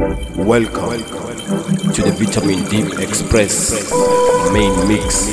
Welcome to the Vitamin D Express main mix.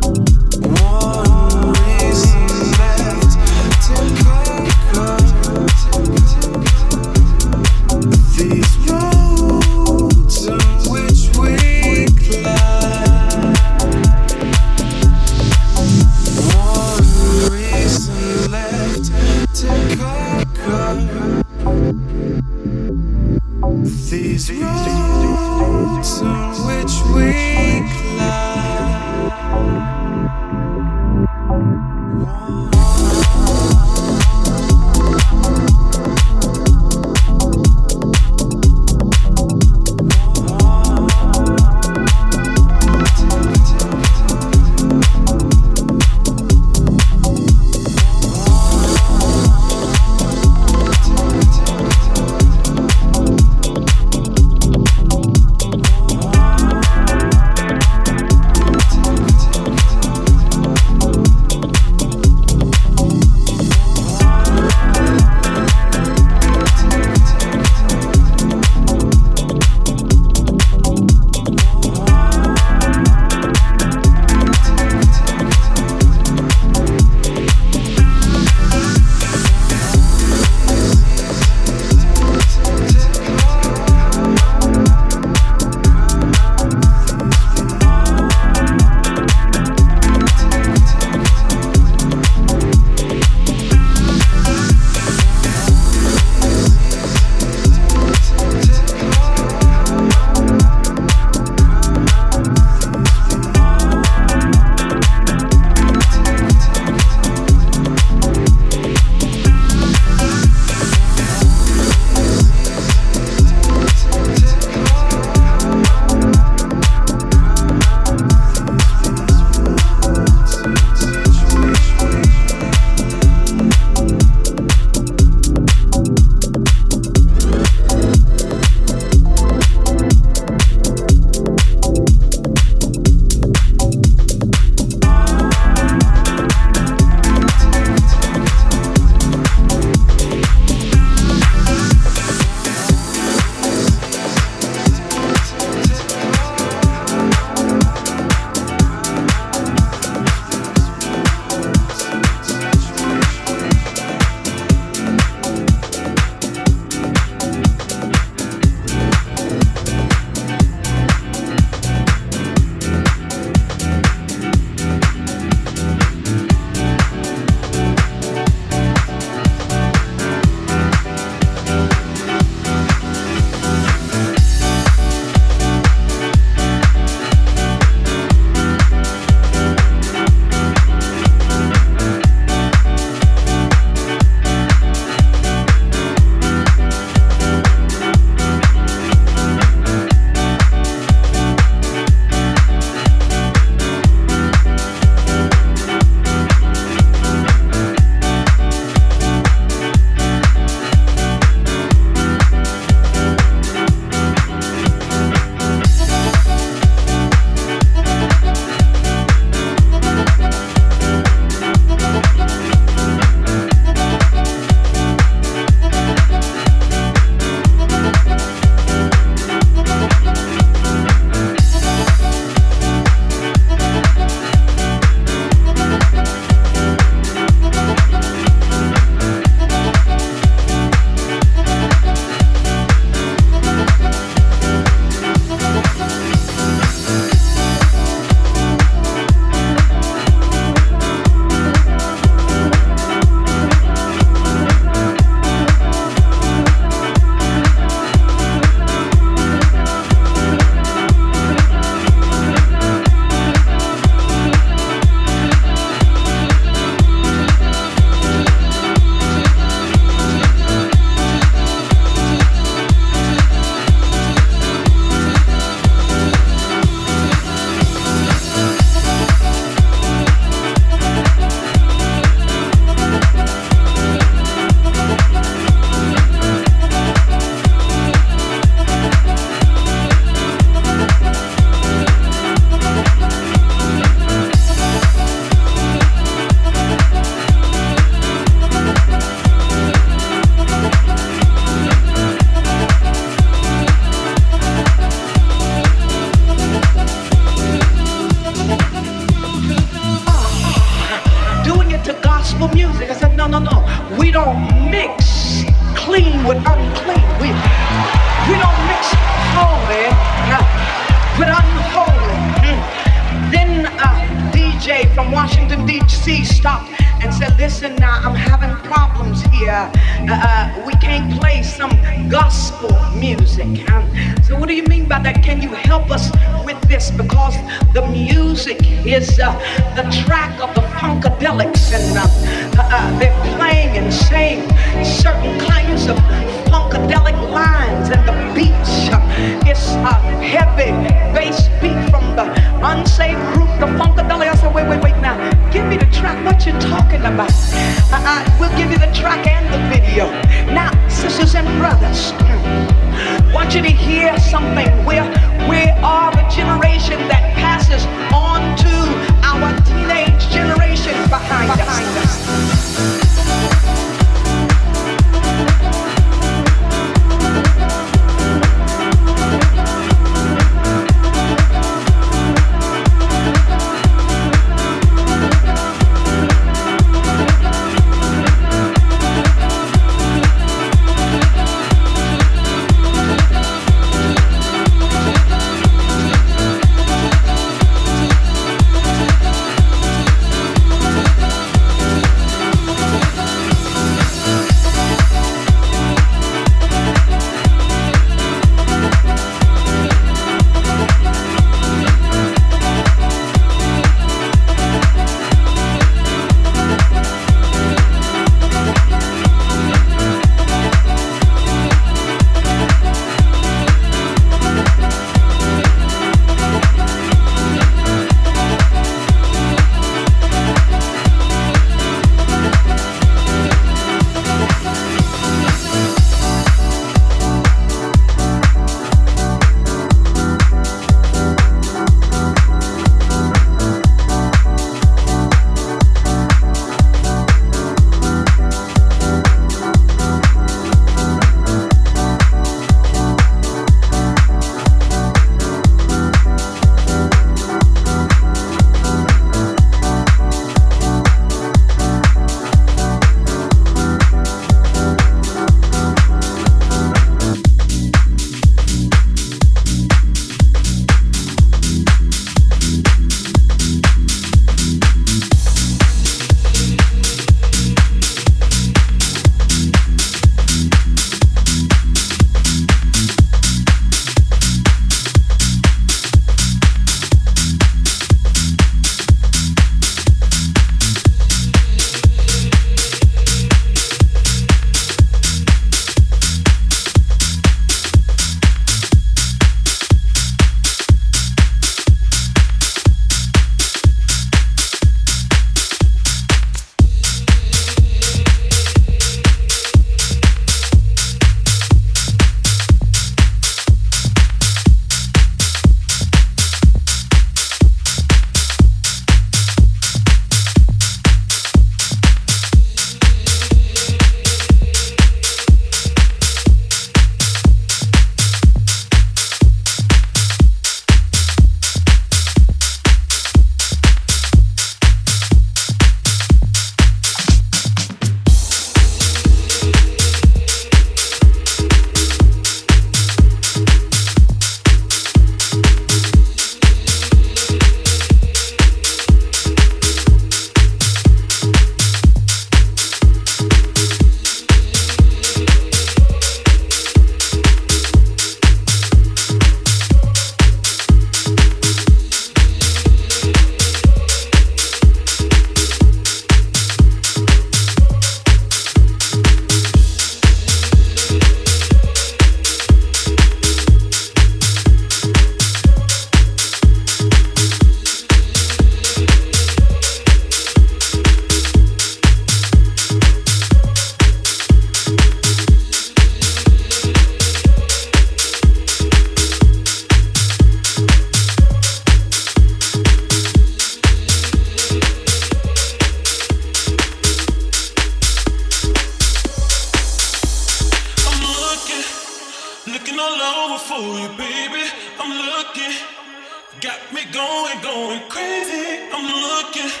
Looking, crazy.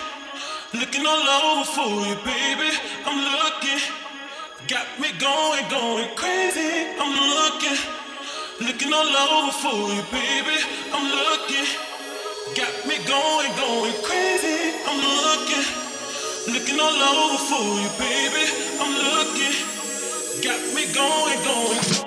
Looking, all over for you, baby. I'm looking. Got me going, going crazy. I'm looking. Looking all over for you, baby. I'm looking. Got me going, going crazy. I'm looking. Looking all over for you, baby. I'm looking. Got me going, going.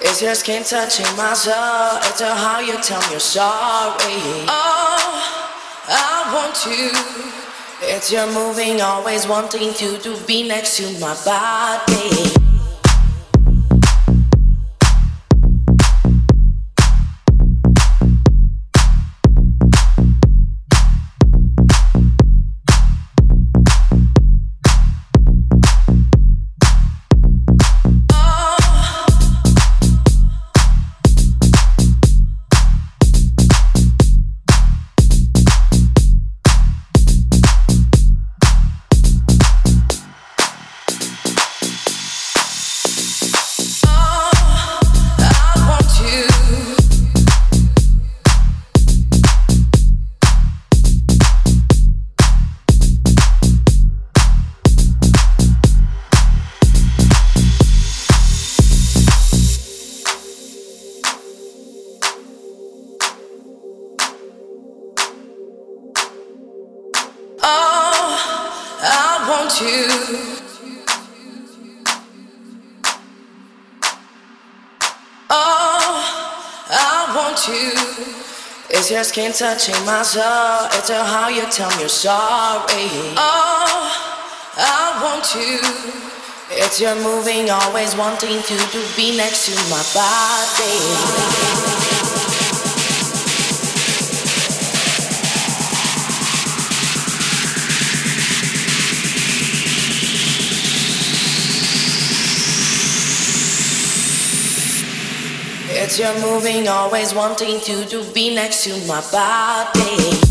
It's your skin touching my soul. It's how you tell me you're sorry. Oh, I want you. It's your moving, always wanting you to be next to my body. Touching my soul. It's how you tell me you're sorry. Oh, I want you. It's your moving, always wanting to, to be next to my body. It's your moving, always wanting to, to be next to my body.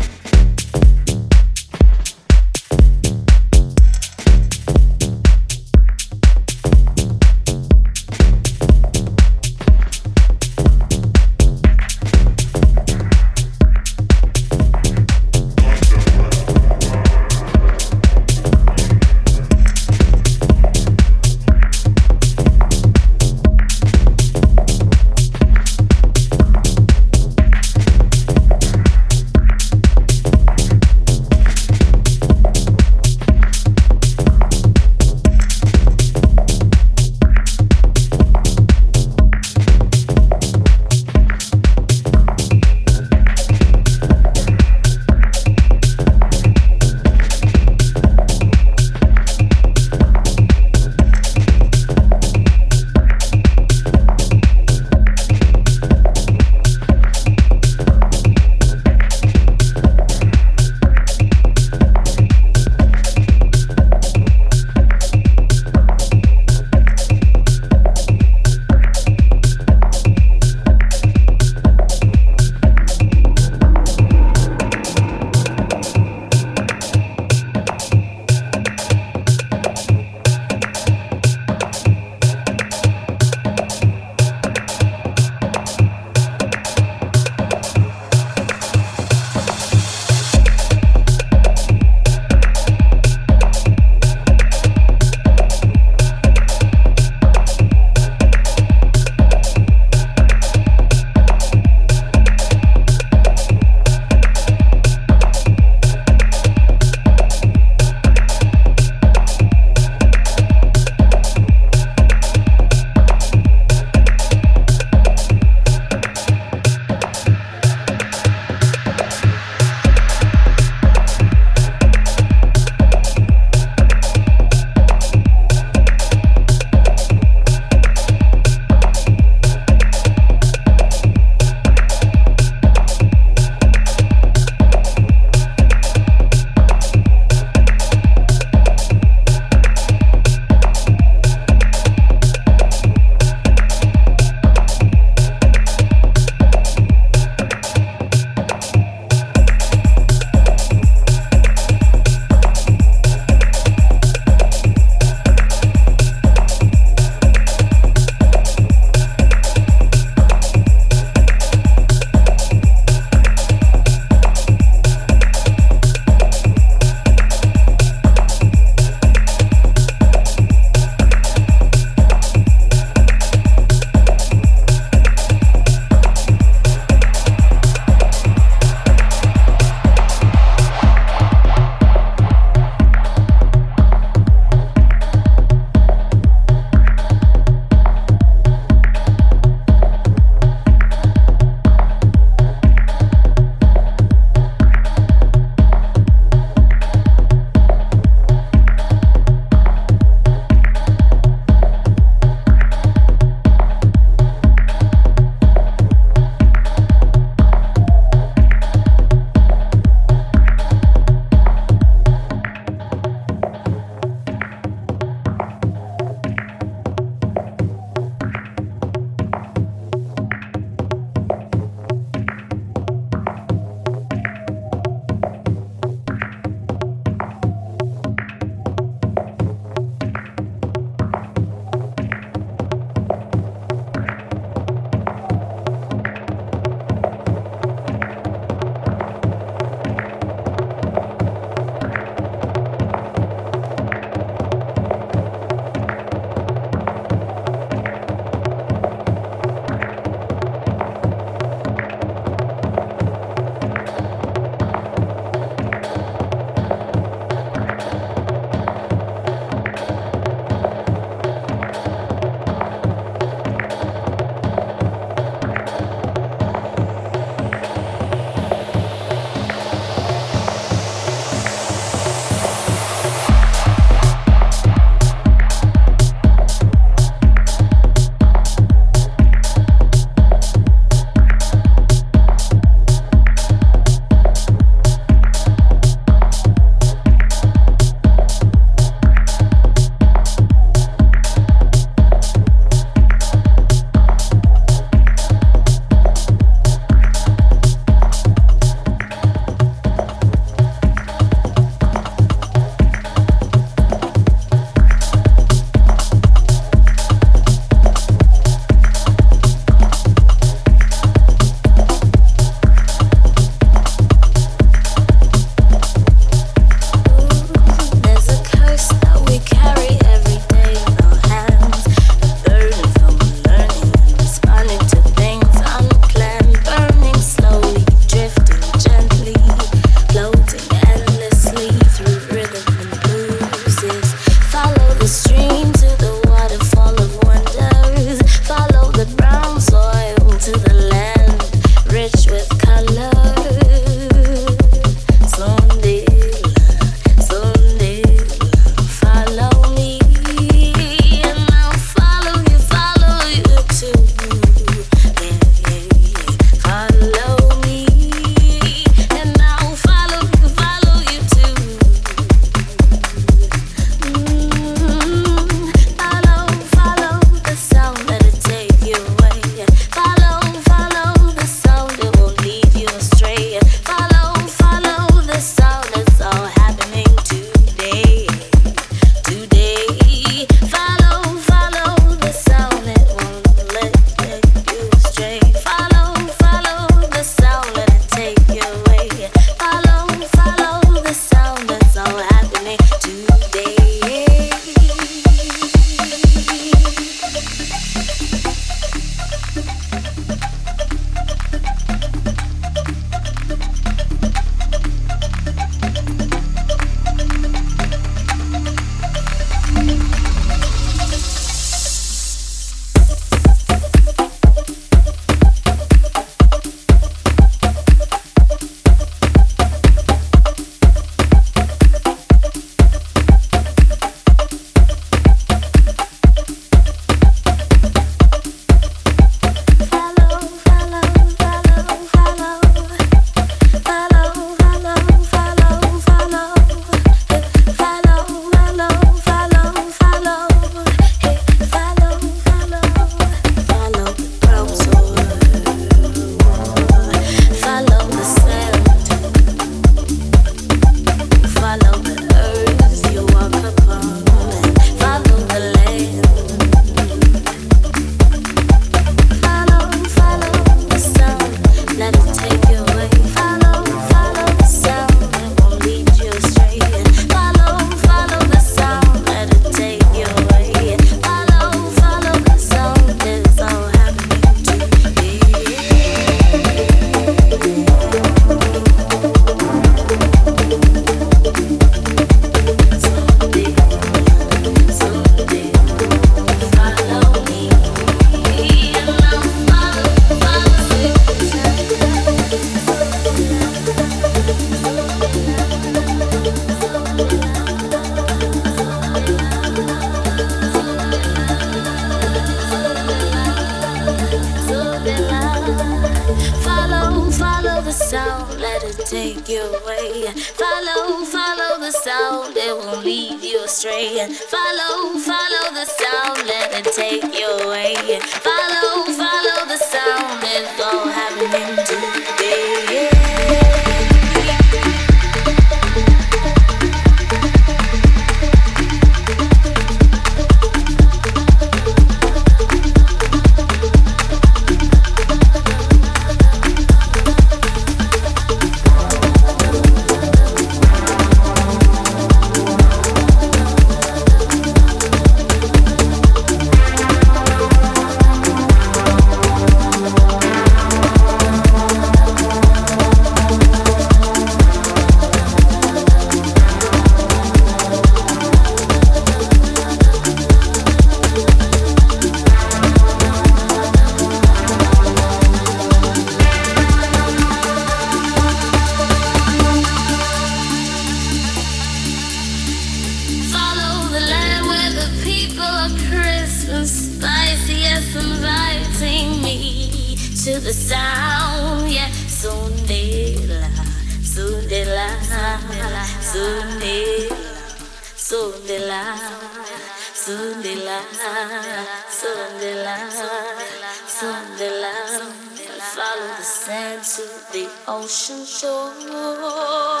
好生说。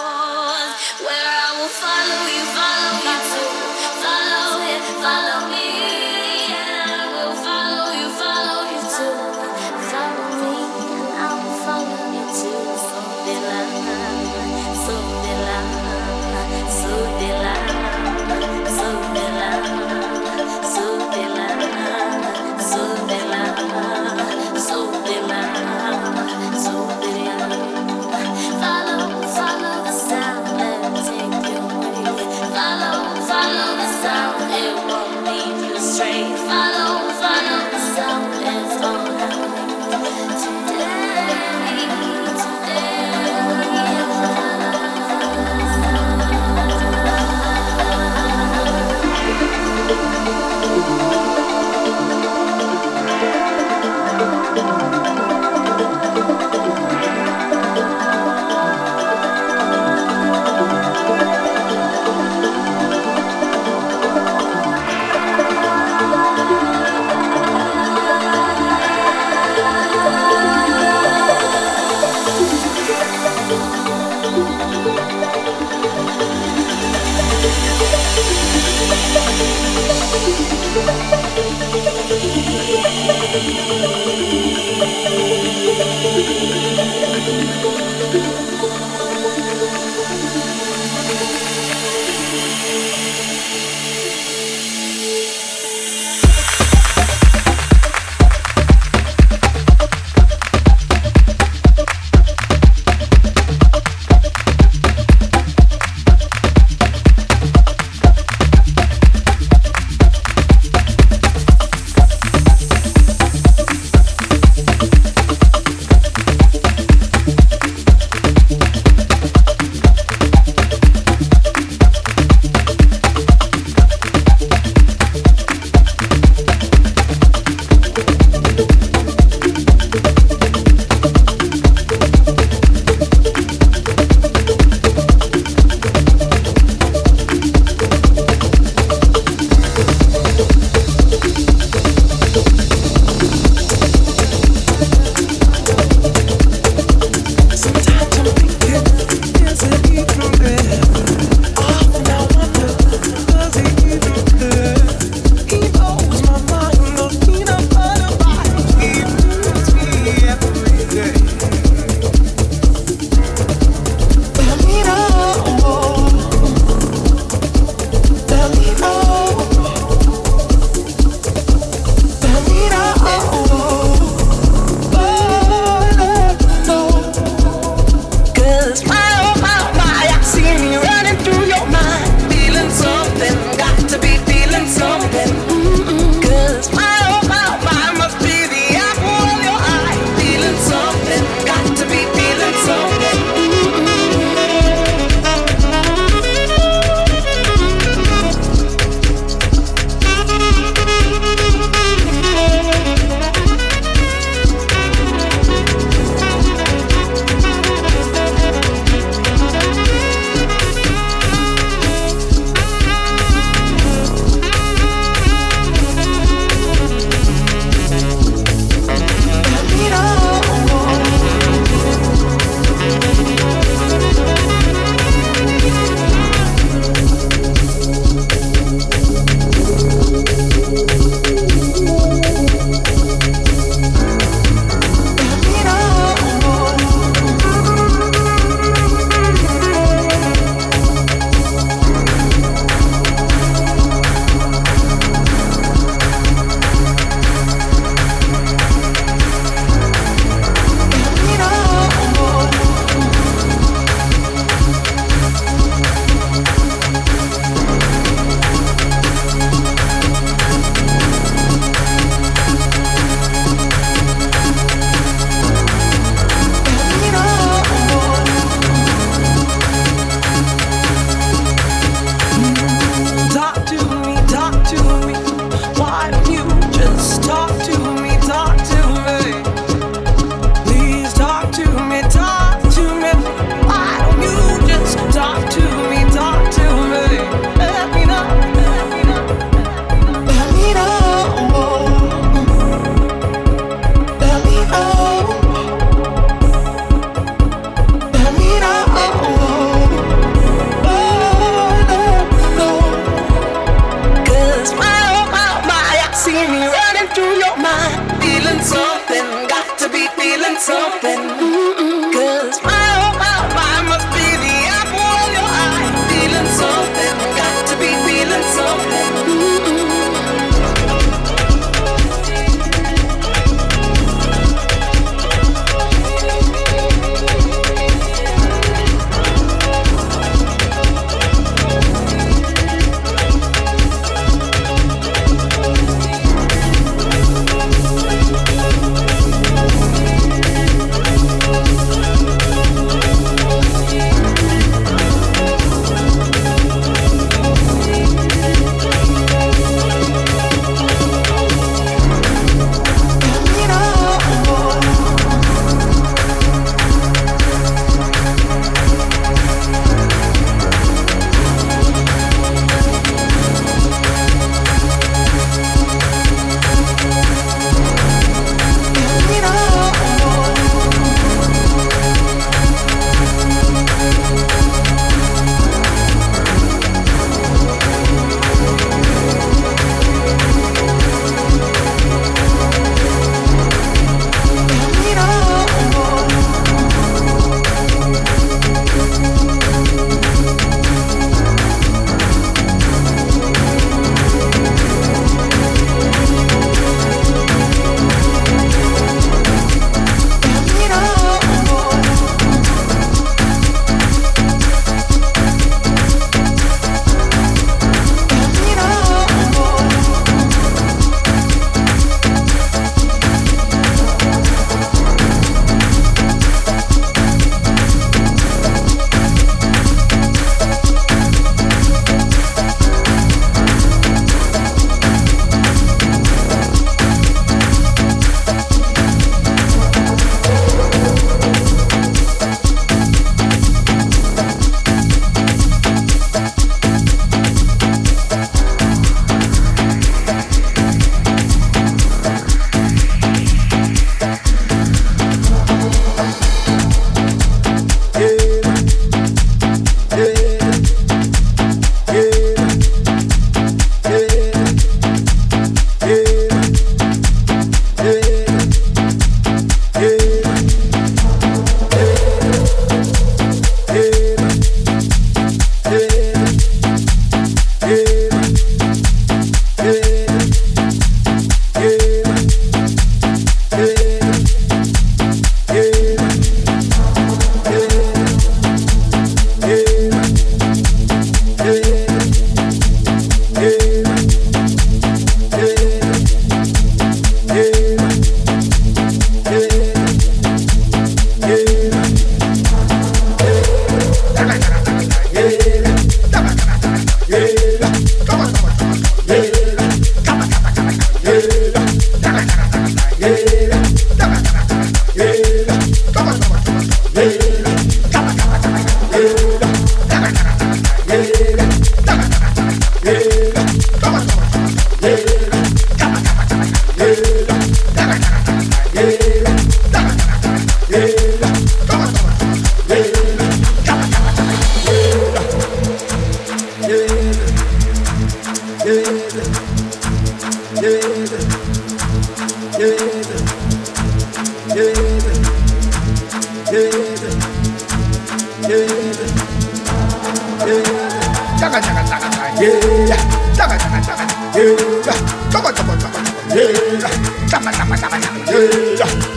Hey.